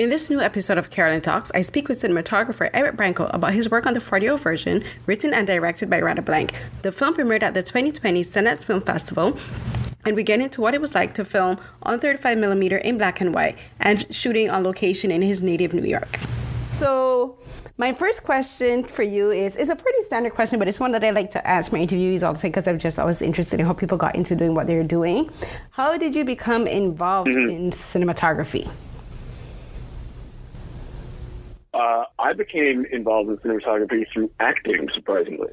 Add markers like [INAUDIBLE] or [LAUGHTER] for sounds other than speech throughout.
In this new episode of Carolyn Talks, I speak with cinematographer Eric Branco about his work on the 40 version, written and directed by Radha Blank. The film premiered at the 2020 Sundance Film Festival, and we get into what it was like to film on 35mm in black and white and shooting on location in his native New York. So, my first question for you is it's a pretty standard question, but it's one that I like to ask my interviewees all the time because I'm just always interested in how people got into doing what they're doing. How did you become involved mm-hmm. in cinematography? Uh, I became involved in cinematography through acting, surprisingly.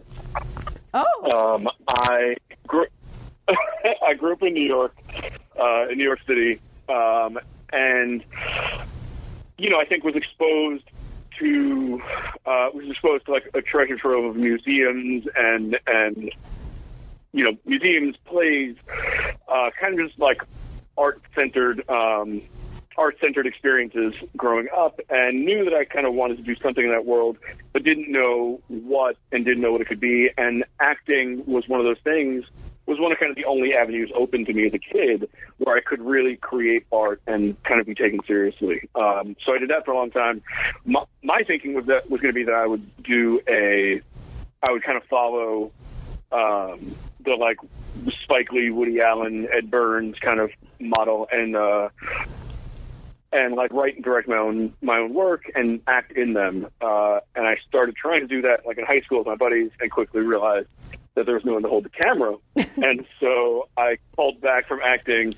Oh. Um, I grew. [LAUGHS] I grew up in New York, uh, in New York City, um, and you know, I think was exposed to uh, was exposed to like a treasure trove of museums and and you know museums, plays, uh, kind of just like art centered um, art centered experiences growing up and knew that I kind of wanted to do something in that world, but didn't know what and didn't know what it could be. And acting was one of those things, was one of kind of the only avenues open to me as a kid where I could really create art and kind of be taken seriously. Um, so I did that for a long time. My, my thinking was that was going to be that I would do a, I would kind of follow um, the like Spike Lee, Woody Allen, Ed Burns kind of model, and uh, and like write and direct my own my own work and act in them. Uh, and I started trying to do that like in high school with my buddies, and quickly realized that there was no one to hold the camera. [LAUGHS] and so I pulled back from acting.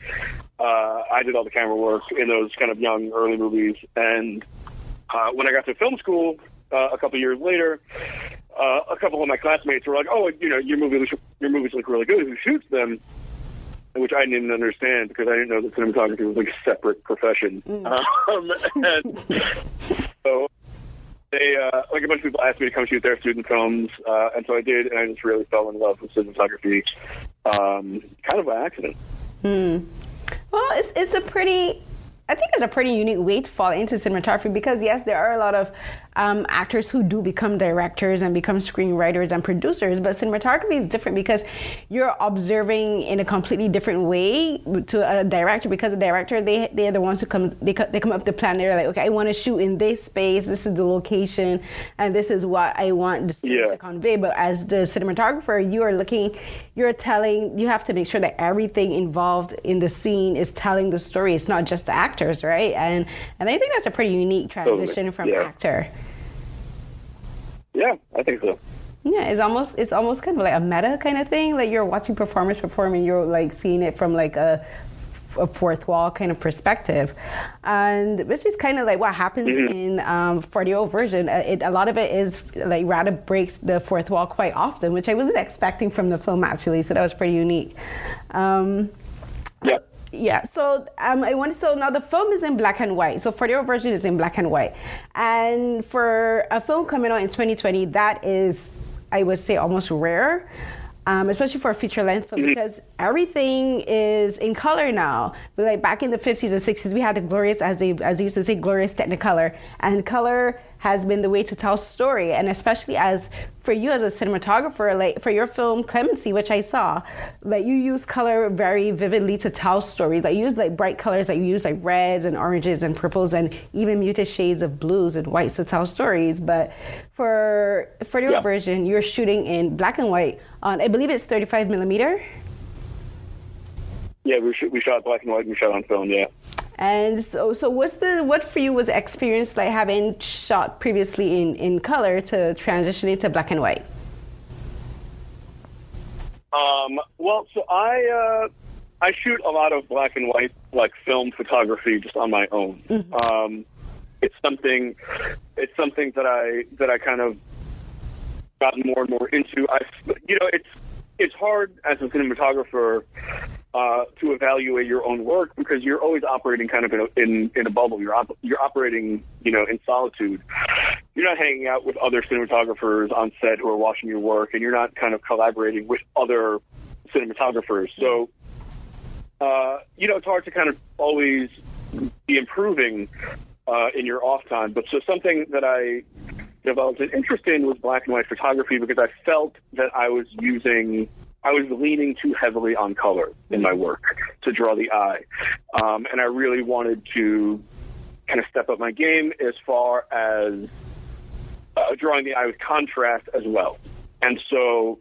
Uh, I did all the camera work in those kind of young early movies, and uh, when I got to film school uh, a couple years later, uh, a couple of my classmates were like, "Oh, you know, your movies your movies look really good. Who shoots them?" Which I didn't understand because I didn't know that cinematography was like a separate profession. Mm. Um, [LAUGHS] and so they, uh, like a bunch of people asked me to come shoot their student films, uh, and so I did, and I just really fell in love with cinematography, um, kind of by accident. Hmm. Well, it's it's a pretty I think it's a pretty unique way to fall into cinematography because yes, there are a lot of um, actors who do become directors and become screenwriters and producers, but cinematography is different because you're observing in a completely different way to a director because the director they they're the ones who come they they come up the plan. They're like, okay, I want to shoot in this space. This is the location, and this is what I want the story yeah. to convey. But as the cinematographer, you are looking, you're telling. You have to make sure that everything involved in the scene is telling the story. It's not just the actors, right? And and I think that's a pretty unique transition totally. from yeah. actor. Yeah, I think so. Yeah, it's almost it's almost kind of like a meta kind of thing. Like you're watching performers perform and you're like seeing it from like a a fourth wall kind of perspective, and which is kind of like what happens mm-hmm. in um, 40 version. Uh, it, a lot of it is like Radha breaks the fourth wall quite often, which I wasn't expecting from the film actually. So that was pretty unique. Um, yeah yeah so um, i wanted so now the film is in black and white so for the version is in black and white and for a film coming out in 2020 that is i would say almost rare um, especially for a feature length film, mm-hmm. because everything is in color now. But like back in the 50s and 60s, we had the glorious, as they as they used to say, glorious Technicolor, and color has been the way to tell story. And especially as for you as a cinematographer, like for your film Clemency, which I saw, like you use color very vividly to tell stories. Like you use like bright colors, like you use like reds and oranges and purples and even muted shades of blues and whites to tell stories. But for for your yeah. version, you're shooting in black and white on I believe it's 35 millimeter. Yeah, we, sh- we shot black and white and we shot on film, yeah. And so, so what's the what for you was the experience like having shot previously in, in color to transition to black and white? Um, well, so I uh, I shoot a lot of black and white like film photography just on my own. Mm-hmm. Um, it's something it's something that I that I kind of gotten more and more into. I you know it's it's hard as a cinematographer uh, to evaluate your own work because you're always operating kind of in a, in, in a bubble. You're op- you're operating, you know, in solitude. You're not hanging out with other cinematographers on set who are watching your work, and you're not kind of collaborating with other cinematographers. So, uh, you know, it's hard to kind of always be improving uh, in your off time. But so something that I developed an interest in was black and white photography because I felt that I was using I was leaning too heavily on color in my work to draw the eye, um, and I really wanted to kind of step up my game as far as uh, drawing the eye with contrast as well. And so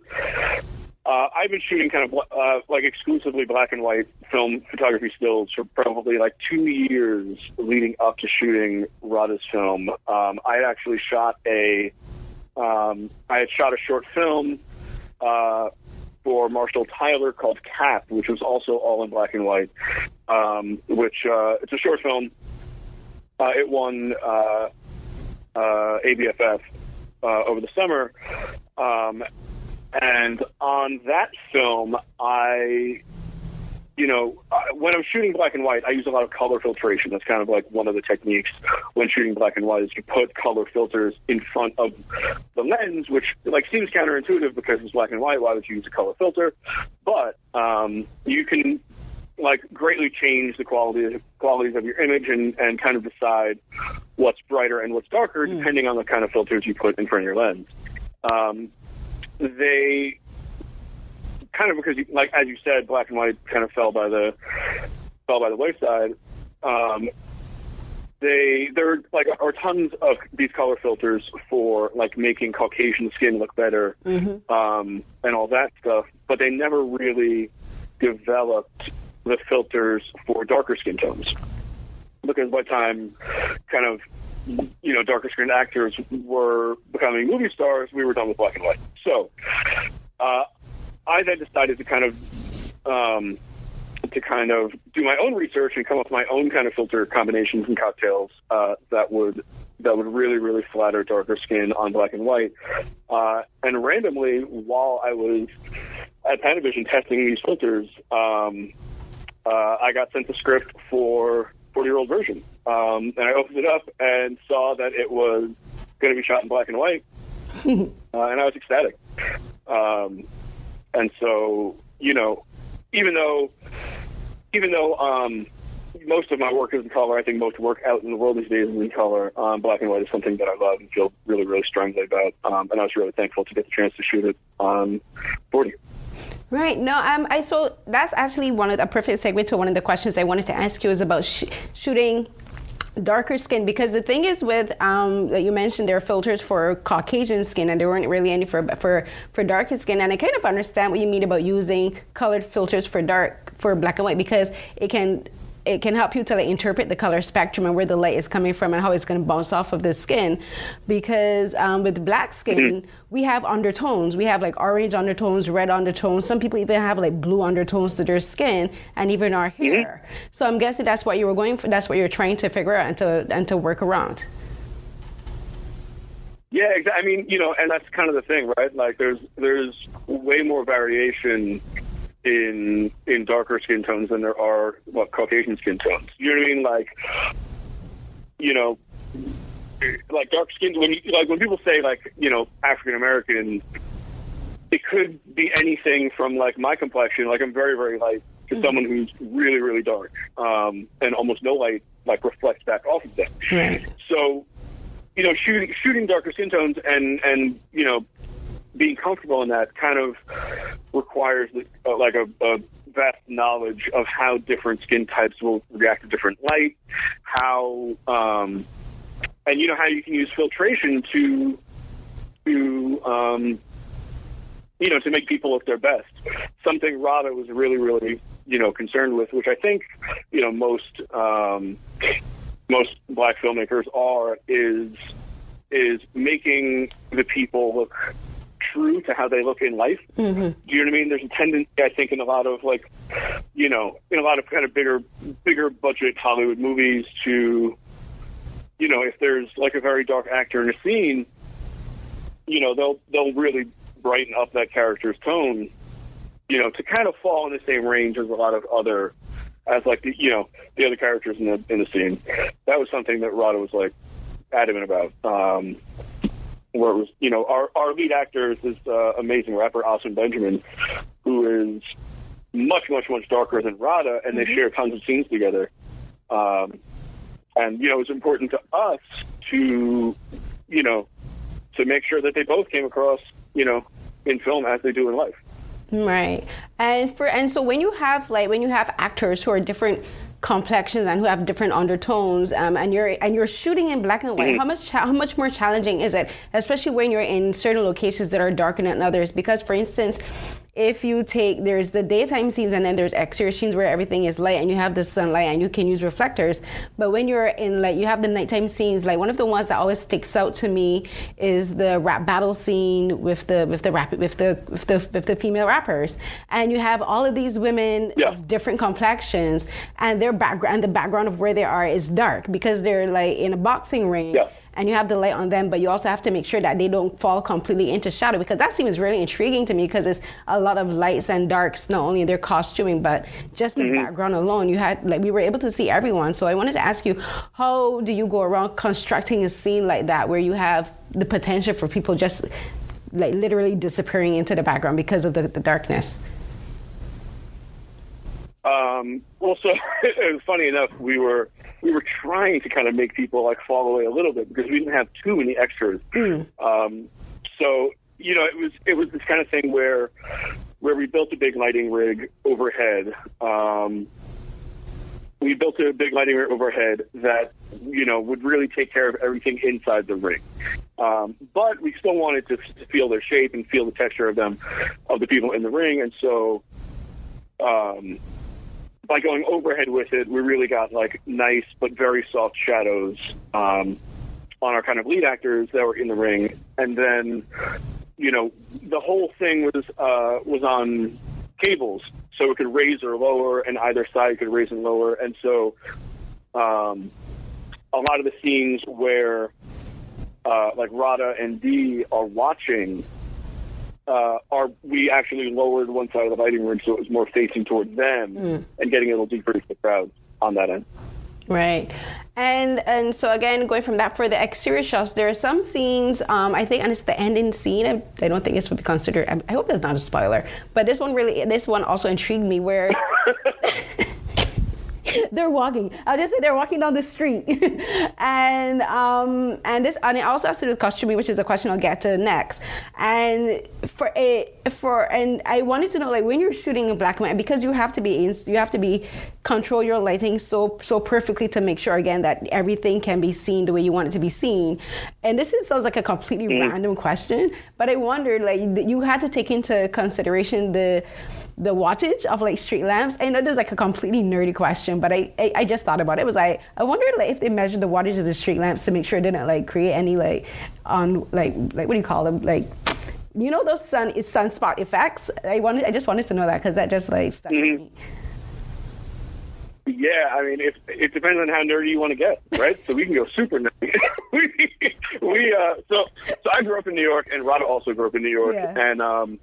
uh, I've been shooting kind of uh, like exclusively black and white film photography stills for probably like two years leading up to shooting Radha's film. Um, I had actually shot a, um, I had shot a short film uh, for Marshall Tyler called Cap, which was also all in black and white. Um, which uh, it's a short film. Uh, it won uh, ABFF over the summer. And on that film, I, you know, when I'm shooting black and white, I use a lot of color filtration. That's kind of like one of the techniques when shooting black and white is to put color filters in front of the lens, which like seems counterintuitive because it's black and white. Why would you use a color filter? But um, you can like greatly change the quality qualities of your image and, and kind of decide what's brighter and what's darker mm. depending on the kind of filters you put in front of your lens. Um, they kind of because, you, like as you said, black and white kind of fell by the fell by the wayside. Um, they there like are tons of these color filters for like making Caucasian skin look better mm-hmm. um, and all that stuff, but they never really developed the filters for darker skin tones because by the time kind of you know, darker skinned actors were becoming movie stars, we were done with black and white. So, uh, I then decided to kind of, um, to kind of do my own research and come up with my own kind of filter combinations and cocktails uh, that would that would really really flatter darker skin on black and white. Uh, and randomly, while I was at Panavision testing these filters, um, uh, I got sent the script for 40 year old version. Um, and I opened it up and saw that it was going to be shot in black and white. [LAUGHS] uh, and I was ecstatic. Um, and so, you know, even though, even though, um, most of my work is in color. I think most work out in the world these days is in color. Um, black and white is something that I love and feel really, really strongly about. Um, and I was really thankful to get the chance to shoot it on 40. Right. No, um, I so that's actually one of the perfect segue to one of the questions I wanted to ask you is about sh- shooting darker skin. Because the thing is with um, that you mentioned there are filters for Caucasian skin and there weren't really any for for for darker skin. And I kind of understand what you mean about using colored filters for dark for black and white because it can it can help you to like interpret the color spectrum and where the light is coming from and how it's going to bounce off of the skin. Because um, with black skin, mm-hmm. we have undertones. We have like orange undertones, red undertones. Some people even have like blue undertones to their skin and even our mm-hmm. hair. Mm-hmm. So I'm guessing that's what you were going for. That's what you're trying to figure out and to and to work around. Yeah, exactly. I mean, you know, and that's kind of the thing, right? Like, there's there's way more variation in in darker skin tones than there are what Caucasian skin tones. You know what I mean? Like, you know, like dark skin. When you, like when people say like you know African American, it could be anything from like my complexion. Like I'm very very light to mm-hmm. someone who's really really dark, um, and almost no light like reflects back off of them. Right. So, you know, shooting shooting darker skin tones and and you know being comfortable in that kind of requires uh, like a, a vast knowledge of how different skin types will react to different light, how um, and you know how you can use filtration to to um, you know to make people look their best. Something Radha was really really you know concerned with, which I think you know most um, most black filmmakers are, is is making the people look true to how they look in life. Mm-hmm. Do you know what I mean? There's a tendency, I think, in a lot of like, you know, in a lot of kind of bigger, bigger budget Hollywood movies to, you know, if there's like a very dark actor in a scene, you know, they'll they'll really brighten up that character's tone, you know, to kind of fall in the same range as a lot of other, as like the you know the other characters in the in the scene. That was something that Radha was like adamant about. Um, where it was, you know, our, our lead actor is this uh, amazing rapper, Oswin Benjamin, who is much, much, much darker than Radha, and they mm-hmm. share tons of scenes together. Um, and, you know, it's important to us to, you know, to make sure that they both came across, you know, in film as they do in life. Right. And for and so when you have like when you have actors who are different complexions and who have different undertones um, and you're and you're shooting in black and white Mm-hmm. how much how much more challenging is it especially when you're in certain locations that are darker than others because for instance if you take there's the daytime scenes and then there's exterior scenes where everything is light and you have the sunlight and you can use reflectors but when you're in like you have the nighttime scenes like one of the ones that always sticks out to me is the rap battle scene with the with the rap with the with the with the female rappers and you have all of these women Yeah. of different complexions and their background the background of where they are is dark because they're like in a boxing ring Yeah. And you have the light on them, but you also have to make sure that they don't fall completely into shadow because that seems really intriguing to me because it's a lot of lights and darks, not only in their costuming, but just the background alone. You had like we were able to see everyone. So I wanted to ask you, how do you go around constructing a scene like that where you have the potential for people just like literally disappearing into the background because of the, the darkness? Um, well, so [LAUGHS] funny enough. We were we were trying to kind of make people like fall away a little bit because we didn't have too many extras. Um, so you know, it was it was this kind of thing where where we built a big lighting rig overhead. Um, we built a big lighting rig overhead that you know would really take care of everything inside the ring. Um, but we still wanted to, to feel their shape and feel the texture of them, of the people in the ring, and so um, by going overhead with it, we really got like nice but very soft shadows um, on our kind of lead actors that were in the ring, and then you know the whole thing was uh, was on cables, so it could raise or lower, and either side could raise and lower, and so um, a lot of the scenes where uh, like Radha and Dee are watching uh, are we actually lowered one side of the lighting room so it was more facing towards them and getting a little deeper into the crowd on that end. Right. And and so again, going from that for the exterior shots, there are some scenes. Um, I think, and it's the ending scene. I, I don't think this would be considered. I, I hope it's not a spoiler, but this one really, this one also intrigued me. Where [LAUGHS] [LAUGHS] [LAUGHS] they're walking. I'll just say they're walking down the street, [LAUGHS] and um, and this and it also has to do with costuming, which is a question I'll get to next. And for a for and I wanted to know like when you're shooting in black and white because you have to be in, you have to be control your lighting so so perfectly to make sure again that everything can be seen the way you want it to be seen. And this is, sounds like a completely random question, but I wondered like you had to take into consideration the the wattage of like street lamps. I know this is like a completely nerdy question, but I, I, I just thought about it. It was like I wondered like if they measured the wattage of the street lamps to make sure it didn't like create any like on like like what do you call them like you know those sun is sunspot effects. I wanted I just wanted to know that because that just like stuck with me. Yeah, I mean, if, it depends on how nerdy you want to get, right? so we can go super nerdy. [LAUGHS] we, we uh, so so I grew up in New York, and Radha also grew up in New York, Yeah. and um,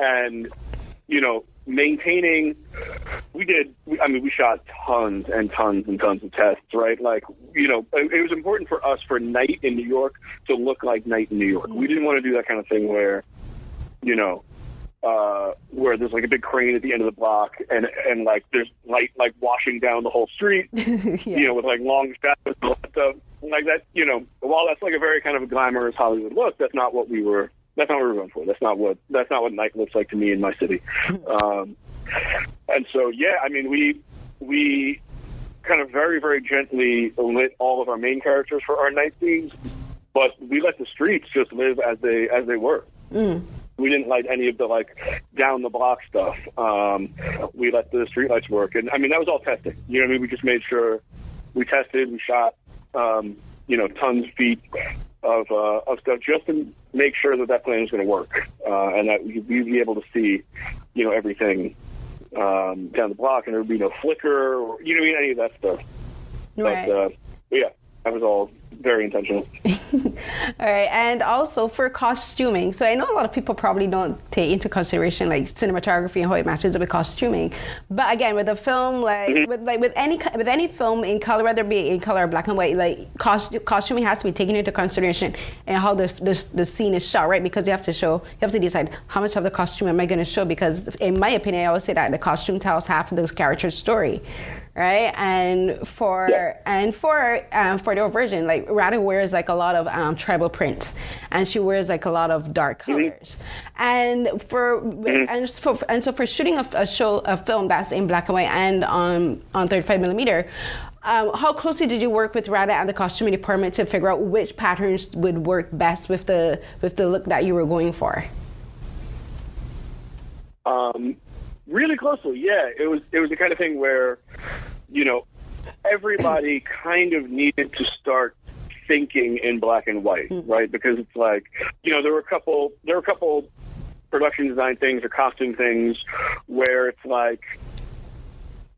and you know, maintaining. We did. we- I mean, we shot tons and tons and tons of tests, right? Like, you know, it, was important for us for night in New York to look like night in New York. We didn't want to do that kind of thing where, you know, uh, where there's like a big crane at the end of the block and and like there's light like washing down the whole street, [LAUGHS] you know, with like long shadows and stuff. Like that, you know, while that's like a very kind of a glamorous Hollywood look, that's not what we were. That's not what we're going for. That's not what. That's not what night looks like to me in my city. Um, and so, yeah, I mean, we we kind of very very gently lit all of our main characters for our night scenes, but we let the streets just live as they as they were we didn't light any of the like down the block stuff. Um, we let the streetlights work, and I mean that was all testing. You know what I mean? We just made sure we tested, we shot, um, you know, tons of feet of uh, of stuff just to make sure that that plan is going to work, uh, and that we'd be able to see, you know, everything um, down the block, and there would be no flicker, or, you know, what I mean, any of that stuff. Right. But uh, but yeah, that was all very intentional. [LAUGHS] All right, and also for costuming. So I know a lot of people probably don't take into consideration like cinematography and how it matches up with costuming. But again, with a film like mm-hmm. with like with any with any film in color, whether it be in color or black and white, like cost, costuming has to be taken into consideration and how the, the the scene is shot, right? Because you have to show you have to decide how much of the costume am I going to show. Because in my opinion, I always say that the costume tells half of the character's story right? And for Yeah. and for um, for their version, like Radha wears like a lot of um, tribal prints, and she wears like a lot of dark Mm-hmm. colors. And for and for and so for shooting a, a show a film that's in black and white and on on 35 millimeter. Um, how closely did you work with Radha and the costuming department to figure out which patterns would work best with the with the look that you were going for? Um, really closely, yeah. It was it was the kind of thing where, you know, everybody [CLEARS THROAT] kind of needed to start thinking in black and white, right? Because it's like, you know, there were a couple there were a couple production design things or costume things where it's like,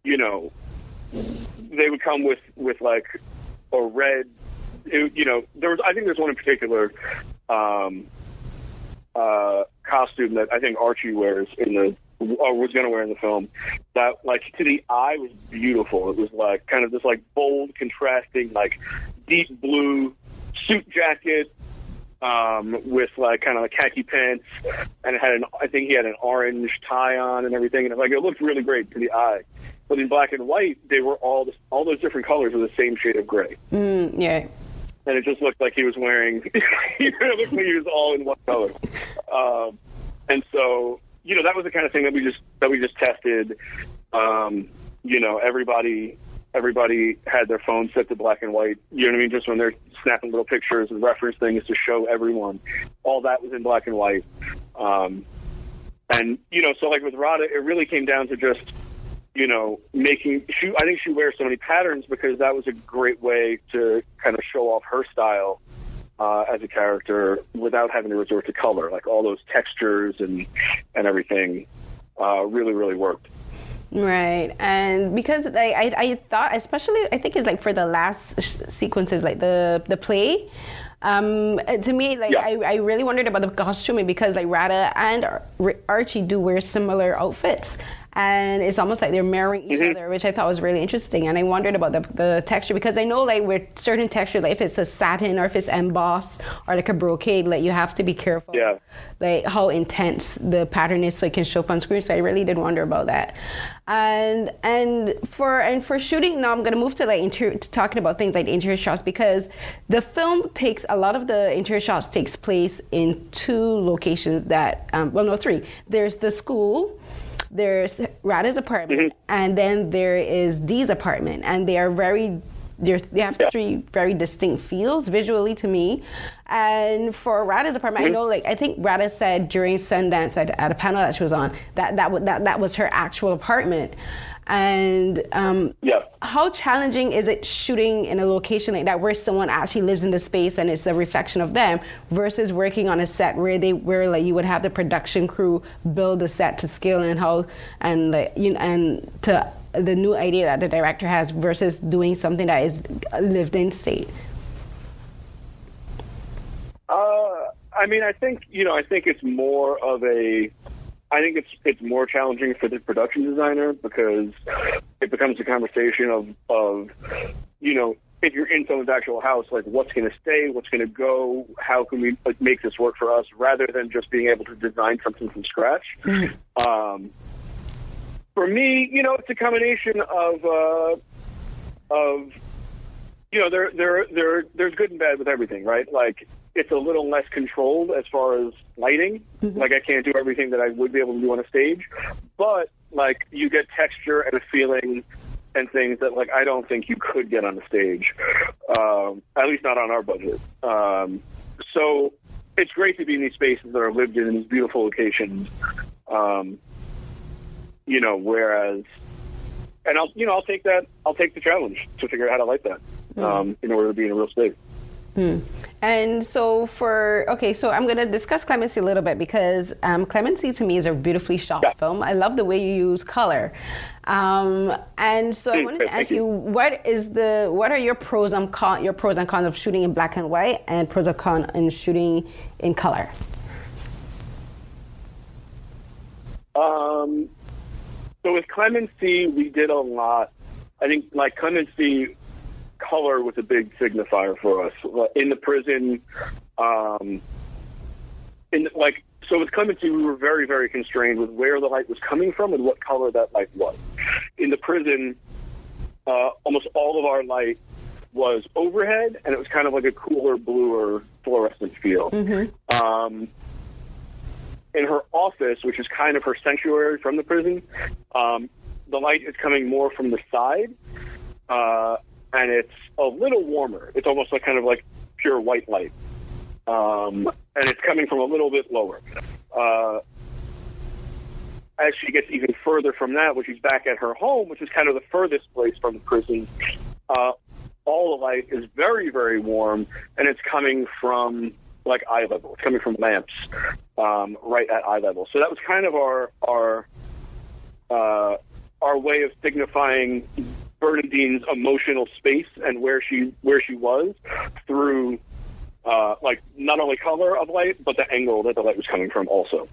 you know, they would come with with like a red it, you know there was i think there's one in particular um uh costume that i think archie wears in the or was going to wear in the film that like to the eye was beautiful it was like kind of this like bold contrasting like deep blue suit jacket um, with like kind of like khaki pants, and it had an I think he had an orange tie on and everything, and it, like it looked really great to the eye. But in black and white, they were all this, all those different colors were the same shade of gray, Mm, yeah. and it just looked like he was wearing. [LAUGHS] it looked like he was all in one color, um, and so you know that was the kind of thing that we just that we just tested. Um, you know, everybody everybody had their phone set to black and white. You know what I mean? Just when they're snapping little pictures and reference things to show everyone, all that was in black and white. Um, and you know, so like with Radha, it really came down to just you know making. She, I think she wears so many patterns because that was a great way to kind of show off her style. Uh, as a character, without having to resort to color, like all those textures and and everything, uh, really really worked. Right, and because like, I, I thought, especially I think it's like for the last sequences, like the the play. Um, to me, like Yeah. I, I really wondered about the costuming because like Radha and Ar- Archie do wear similar outfits, and it's almost like they're mirroring each other, which I thought was really interesting. And I wondered about the the texture because I know like with certain texture, like if it's a satin or if it's embossed or like a brocade, like you have to be careful, Yeah. like how intense the pattern is so it can show up on screen. So I really did wonder about that. And and for and for shooting now, I'm gonna move to like interior, to talking about things like interior shots because the film takes a lot of the interior shots takes place in two locations that um, well no three. There's the school. There's Radha's apartment, mm-hmm. and then there is Dee's apartment, and they are very they're, they have Yeah. three very distinct feels visually to me. And for Radha's apartment, I mm-hmm. know, like I think Radha said during Sundance at, at a panel that she was on that that, that that was her actual apartment. And um, Yeah. how challenging is it shooting in a location like that where someone actually lives in the space and it's a reflection of them versus working on a set where they where like you would have the production crew build the set to scale and how and like you know, and to the new idea that the director has versus doing something that is lived in state. Uh, I mean, I think you know, I think it's more of a. I think it's it's more challenging for the production designer because it becomes a conversation of of you know if you're in someone's actual house, like what's going to stay, what's going to go, how can we like make this work for us, rather than just being able to design something from scratch. Um, for me, you know, it's a combination of uh, of you know, there there there there's good and bad with everything, right? Like it's a little less controlled as far as lighting. Like I can't do everything that I would be able to do on a stage, but like you get texture and a feeling and things that like I don't think you could get on the stage, um, at least not on our budget. Um, so it's great to be in these spaces that are lived in, in these beautiful locations. Um, you know, whereas, and I'll you know I'll take that I'll take the challenge to figure out how to light that um, in order to be in a real space. And so for okay, so I'm going to discuss Clemency a little bit because um, Clemency to me is a beautifully shot Yeah. film. I love the way you use color, um, and so I Mm, wanted to ask you. you what is the what are your pros and con your pros and cons of shooting in black and white and pros and cons in shooting in color. Um, so with Clemency, we did a lot. I think like Clemency, color was a big signifier for us in the prison. Um, in like so with Clemency, we were very very constrained with where the light was coming from and what color that light was. In the prison, uh, almost all of our light was overhead, and it was kind of like a cooler, bluer, fluorescent feel. Um, in her office, which is kind of her sanctuary from the prison, um, the light is coming more from the side, uh, and it's a little warmer. It's almost like kind of like pure white light, um, and it's coming from a little bit lower. Uh, as she gets even further from that, when she's back at her home, which is kind of the furthest place from the prison, uh, all the light is very, very warm, and it's coming from like eye level. It's coming from lamps um, right at eye level. So that was kind of our our uh, our way of signifying Bernadine's emotional space and where she where she was through uh, like not only color of light but the angle that the light was coming from also.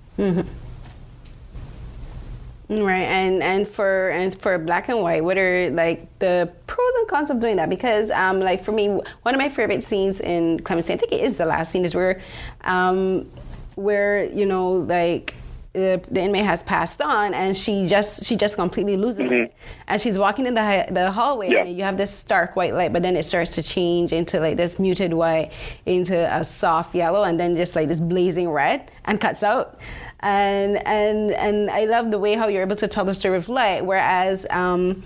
Right, and and for and for black and white, what are like the pros and cons of doing that? Because um, like for me, one of my favorite scenes in Clemency, I think it is the last scene, is where, um, where you know like the, the inmate has passed on, and she just she just completely loses it, and she's walking in the the hallway, Yeah. and you have this stark white light, but then it starts to change into like this muted white, into a soft yellow, and then just like this blazing red, and cuts out and and and I love the way how you're able to tell the story with light. Whereas, um,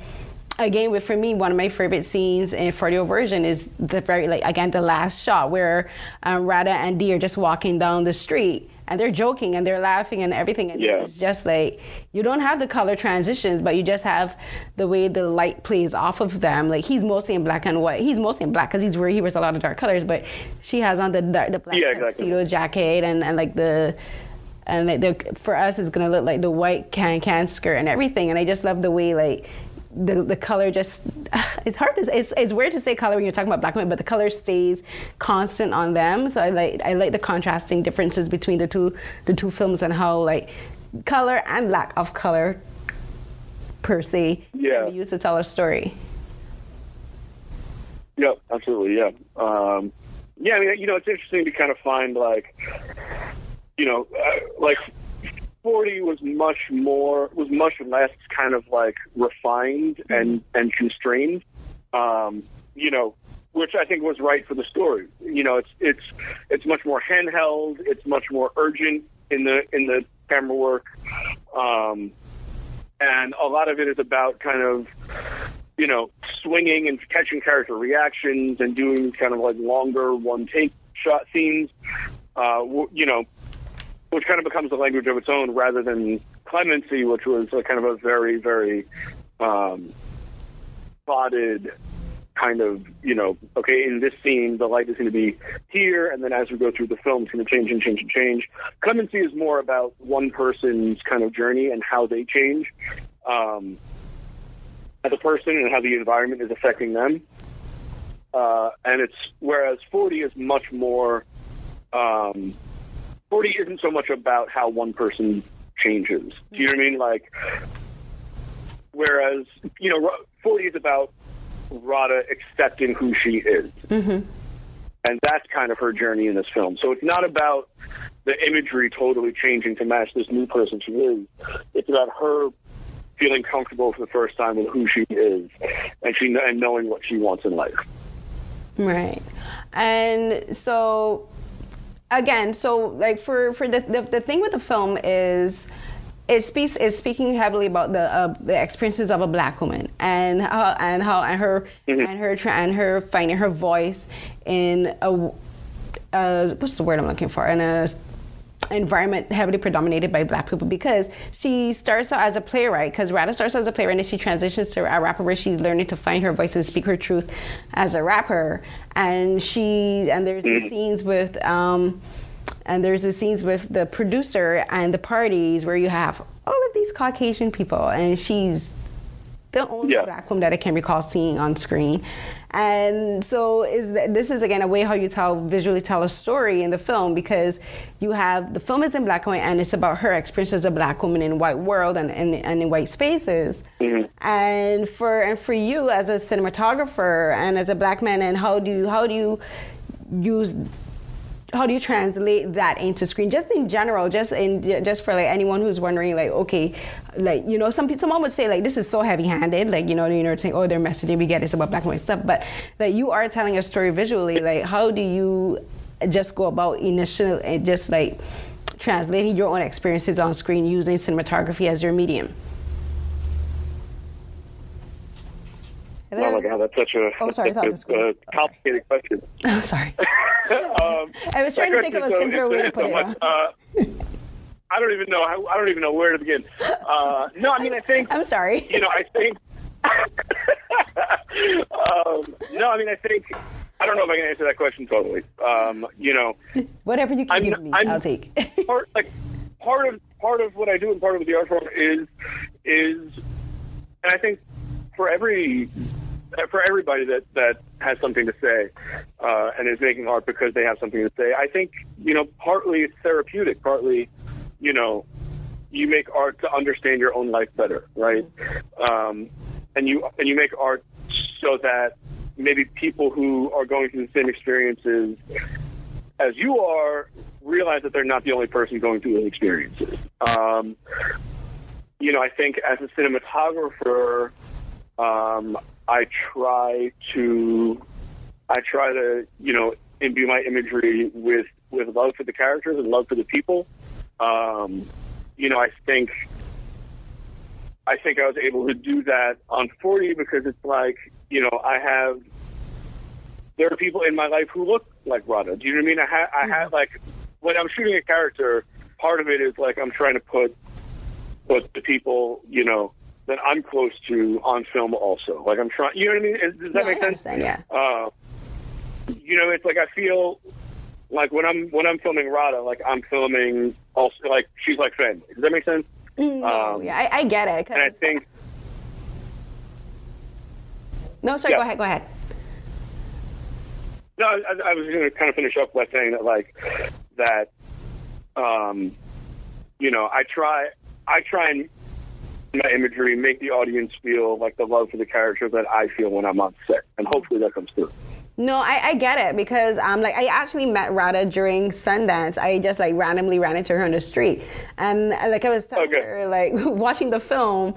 again, with for me, one of my favorite scenes in 40 version is the very like again the last shot where um, Radha and Dee are just walking down the street. And they're joking and they're laughing and everything. And Yeah. it's just like you don't have the color transitions, but you just have the way the light plays off of them. Like he's mostly in black and white. He's mostly in black because he's where he wears a lot of dark colors. But she has on the dark, the black Yeah, exactly. tuxedo jacket and, and like the and like the, for us it's gonna look like the white can can skirt and everything and i just love the way like the the color just [SIGHS] it's hard to it's it's weird to say color when you're talking about black and white but the color stays constant on them so i like i like the contrasting differences between the two the two films and how like color and lack of color per se Yeah. can be used to tell a story Yep, absolutely. Yeah. Um, yeah, I mean, you know, it's interesting to kind of find like, you know, uh, like 40 was much more, was much less kind of like refined and, and constrained. Um, you know, which I think was right for the story. You know, it's, it's, it's much more handheld. It's much more urgent in the, in the camera work. Um, and a lot of it is about kind of, you know, swinging and catching character reactions and doing kind of like longer one take shot scenes, uh, you know, which kind of becomes a language of its own rather than Clemency, which was a kind of a very, very um, plotted kind of, you know, okay, in this scene, the light is going to be here, and then as we go through the film, it's going to change and change and change. Clemency is more about one person's kind of journey and how they change. Um, as a person and how the environment is affecting them. Uh, and it's whereas 40 is much more. Um, 40 isn't so much about how one person changes. Do you know what I mean? Like, whereas you know, 40 is about Radha accepting who she is, mm-hmm. and that's kind of her journey in this film. So it's not about the imagery totally changing to match this new person she is. It's about her feeling comfortable for the first time with who she is, and she and knowing what she wants in life. Right. And so again, so like for for the the, the thing with the film is it speaks is speaking heavily about the uh, the experiences of a black woman and how and how and her and her and her finding her voice in a uh, what's the word I'm looking for? In a environment heavily predominated by black people because she starts out as a playwright because Radha starts out as a playwright and she transitions to a rapper where she's learning to find her voice and speak her truth as a rapper. And she and there's these scenes with um and there's the scenes with the producer and the parties where you have all of these Caucasian people and she's the only Yeah. black woman that I can recall seeing on screen. And so is that, this is again a way how you tell visually tell a story in the film because you have the film is in black and white and it's about her experience as a black woman in white world and, and, and in white spaces. Mm-hmm. And for and for you as a cinematographer and as a black man and how do you how do you use how do you translate that into screen? Just in general, just in just for like anyone who's wondering, like, okay, like you know, some someone would say like this is so heavy-handed, like you know, you know, saying, oh, their messaging we get is about black and white stuff, but like you are telling a story visually. Like, how do you just go about initial, eh, just like translating your own experiences on screen using cinematography as your medium? Oh my God, that's such a, oh, sorry, such [LAUGHS] a, a complicated okay. question. I'm oh, sorry. [LAUGHS] um, I was trying to think of a simpler way to put so it. Much, uh, I don't even know. How, I don't even know where to begin. Uh, no, I mean, I think. I'm sorry. You know, I think. [LAUGHS] um, no, I mean, I think. I don't know if I can answer that question totally. Um, you know, whatever you can I'm, give me, i will take. part, like part of part of what I do and part of the art form is is, and I think for every for everybody that that has something to say uh, and is making art because they have something to say. I think you know partly it's therapeutic, partly you know you make art to understand your own life better, right? Um, and you and you make art so that maybe people who are going through the same experiences as you are realize that they're not the only person going through those experiences. Um, you know, I think as a cinematographer, um, I try to I try to you know imbue my imagery with with love for the characters and love for the people. Um, you know, I think I think I was able to do that on 40 because it's like you know I have there are people in my life who look like Radha. Do you know what I mean? I have I have like when I'm shooting a character, part of it is like I'm trying to put put the people you know that I'm close to on film also. Like I'm trying, you know what I mean? Does that no, make sense? Yeah. Uh, you know, it's like I feel like when I'm when I'm filming Radha, like I'm filming also like she's like family. Does that make sense? Mm, no, um, yeah, I, I, get it. And I think. No, sorry. Yeah. Go ahead. Go ahead. No, I, I was going to kind of finish up by saying that, like, that, um, you know, I try, I try and my imagery, make the audience feel like the love for the character that I feel when I'm on set, and hopefully that comes through. No, I, I get it because um like I actually met Radha during Sundance. I just like randomly ran into her on the street, and like I was telling okay. her like [LAUGHS] watching the film,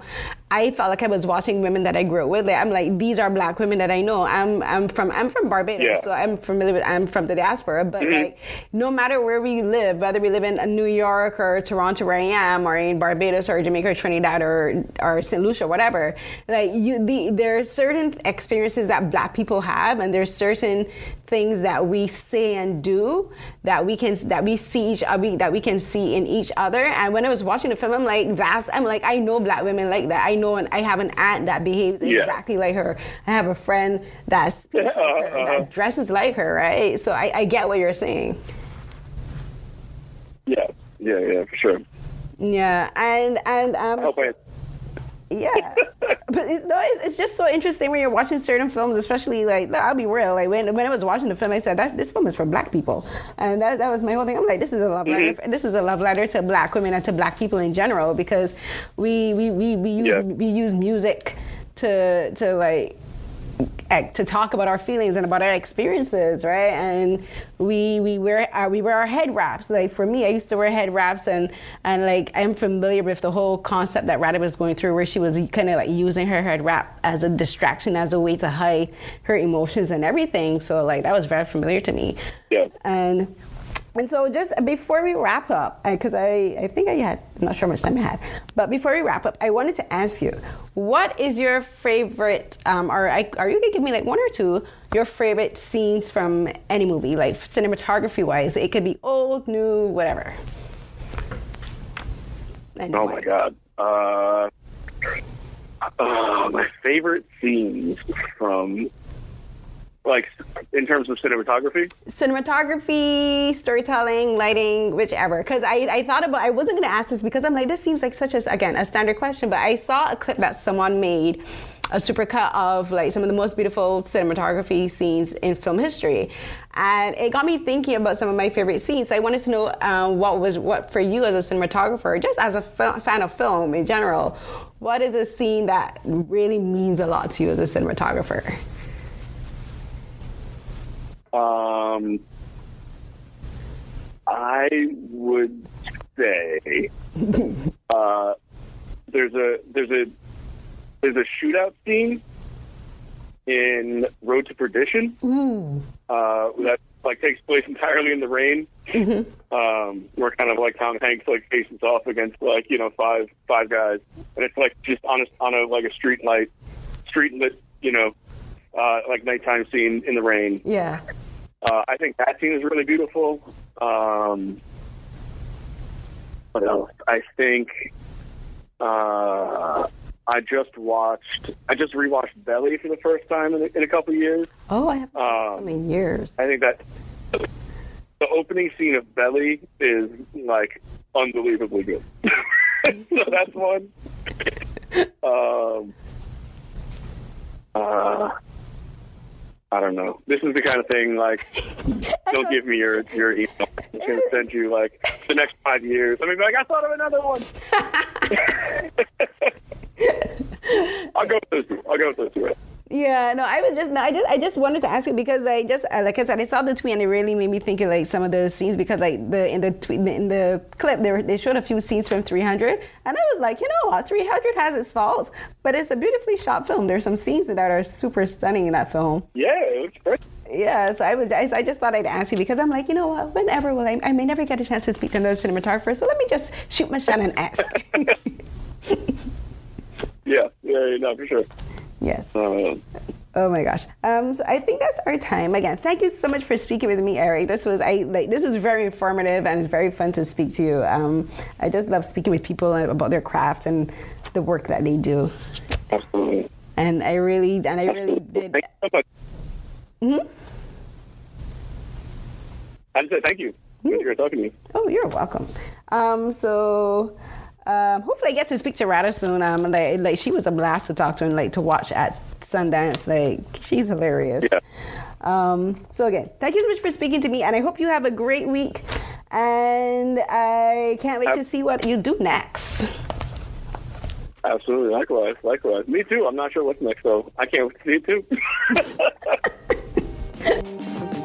I felt like I was watching women that I grew up with. Like, I'm like, these are black women that I know. I'm I'm from I'm from Barbados, yeah. so I'm familiar with. I'm from the diaspora, but mm-hmm. like, no matter where we live, whether we live in New York or Toronto, where I am, or in Barbados or Jamaica or Trinidad or or St. Lucia, whatever, like you, the there are certain experiences that black people have, and there's certain things that we say and do that we can that we see each other that we can see in each other. And when I was watching the film, I'm like, that's I'm like, I know black women like that. I know, and I have an aunt that behaves yeah. exactly like her. I have a friend that speaks like [LAUGHS] her, that dresses like her, right? So I, I get what you're saying. Yeah, yeah, yeah, for sure. Yeah, and and um. I hope I yeah, but it, no, it's, it's, just so interesting when you're watching certain films, especially like I'll be real. Like when when I was watching the film, I said that this film is for black people, and that that was my whole thing. I'm like, this is a love mm-hmm. letter. This is a love letter to black women and to black people in general because we we we we use, yeah. we use music to to like to talk about our feelings and about our experiences, right? And we we wear our, uh, we wear our head wraps. Like for me, I used to wear head wraps, and and like I'm familiar with the whole concept that Radha was going through, where she was kind of like using her head wrap as a distraction, as a way to hide her emotions and everything. So like that was very familiar to me. Yeah. And and so, just before we wrap up, because I, I, think I had, I'm not sure how much time I had, but before we wrap up, I wanted to ask you, what is your favorite, um, or I, are you going to give me like one or two, your favorite scenes from any movie, like cinematography wise? It could be old, new, whatever. oh my God. Uh, uh, my favorite scenes from like in terms of cinematography? Cinematography storytelling lighting whichever. Because I, I thought about i wasn't going to ask this because i'm like this seems like such a again a standard question but i saw a clip that someone made a supercut of like some of the most beautiful cinematography scenes in film history. And it got me thinking about some of my favorite scenes. So i wanted to know uh, what was what for you as a cinematographer just as a fan of film in general what is a scene that really means a lot to you as a cinematographer um, I would say [LAUGHS] uh, there's a there's a there's a shootout scene in Road to Perdition uh, that like takes place entirely in the rain. Um, where kind of like Tom Hanks like faces off against like you know five five guys, and it's like just on a on a like a street light, street lit you know uh, like nighttime scene in the rain. Yeah. Uh, I think that scene is really beautiful. Um, what else? I think uh, I just watched. I just rewatched Belly for the first time in a, in a couple years. Oh, I have Um, so many years. I think that the opening scene of Belly is like unbelievably good. [LAUGHS] so that's one. [LAUGHS] Um, uh, I don't know. This is the kind of thing like, [LAUGHS] don't give me your your email. I'm gonna send you like the next five years. I mean, like I thought of another one. [LAUGHS] [LAUGHS] I'll go with those two. I'll go with those two. Yeah, no, I was just, no, I just, I just wanted to ask you because I just, uh, like I said, I saw the tweet and it really made me think of like some of the scenes because like the in the tweet in the clip they, were, they showed a few scenes from 300 and I was like, you know what, 300 has its faults, but it's a beautifully shot film. There's some scenes that are super stunning in that film. Yeah, it looks great. Yeah, so I was, I, I just thought I'd ask you because I'm like, you know what, whenever will I, I may never get a chance to speak to another cinematographer, so let me just shoot my shot and ask. [LAUGHS] Yeah, yeah, no, for sure. Yes. Um, Oh my gosh. Um, so I think that's our time. Again, thank you so much for speaking with me, Eric. This was I like this was very informative and it's very fun to speak to you. Um, I just love speaking with people about their craft and the work that they do. absolutely. And I really and I really did. Thank you so much. Mhm. I just said thank you. Good to hear talking to you. Oh, you're welcome. Um, so um, hopefully I get to speak to Radha soon. Um, like, like she was a blast to talk to and like to watch at Sundance. Like she's hilarious. Yeah. Um, so again, thank you so much for speaking to me, and I hope you have a great week. And I can't wait to see what you do next. Absolutely. Likewise. Likewise. Me too. I'm not sure what's next, though. I can't wait to see it too. [LAUGHS]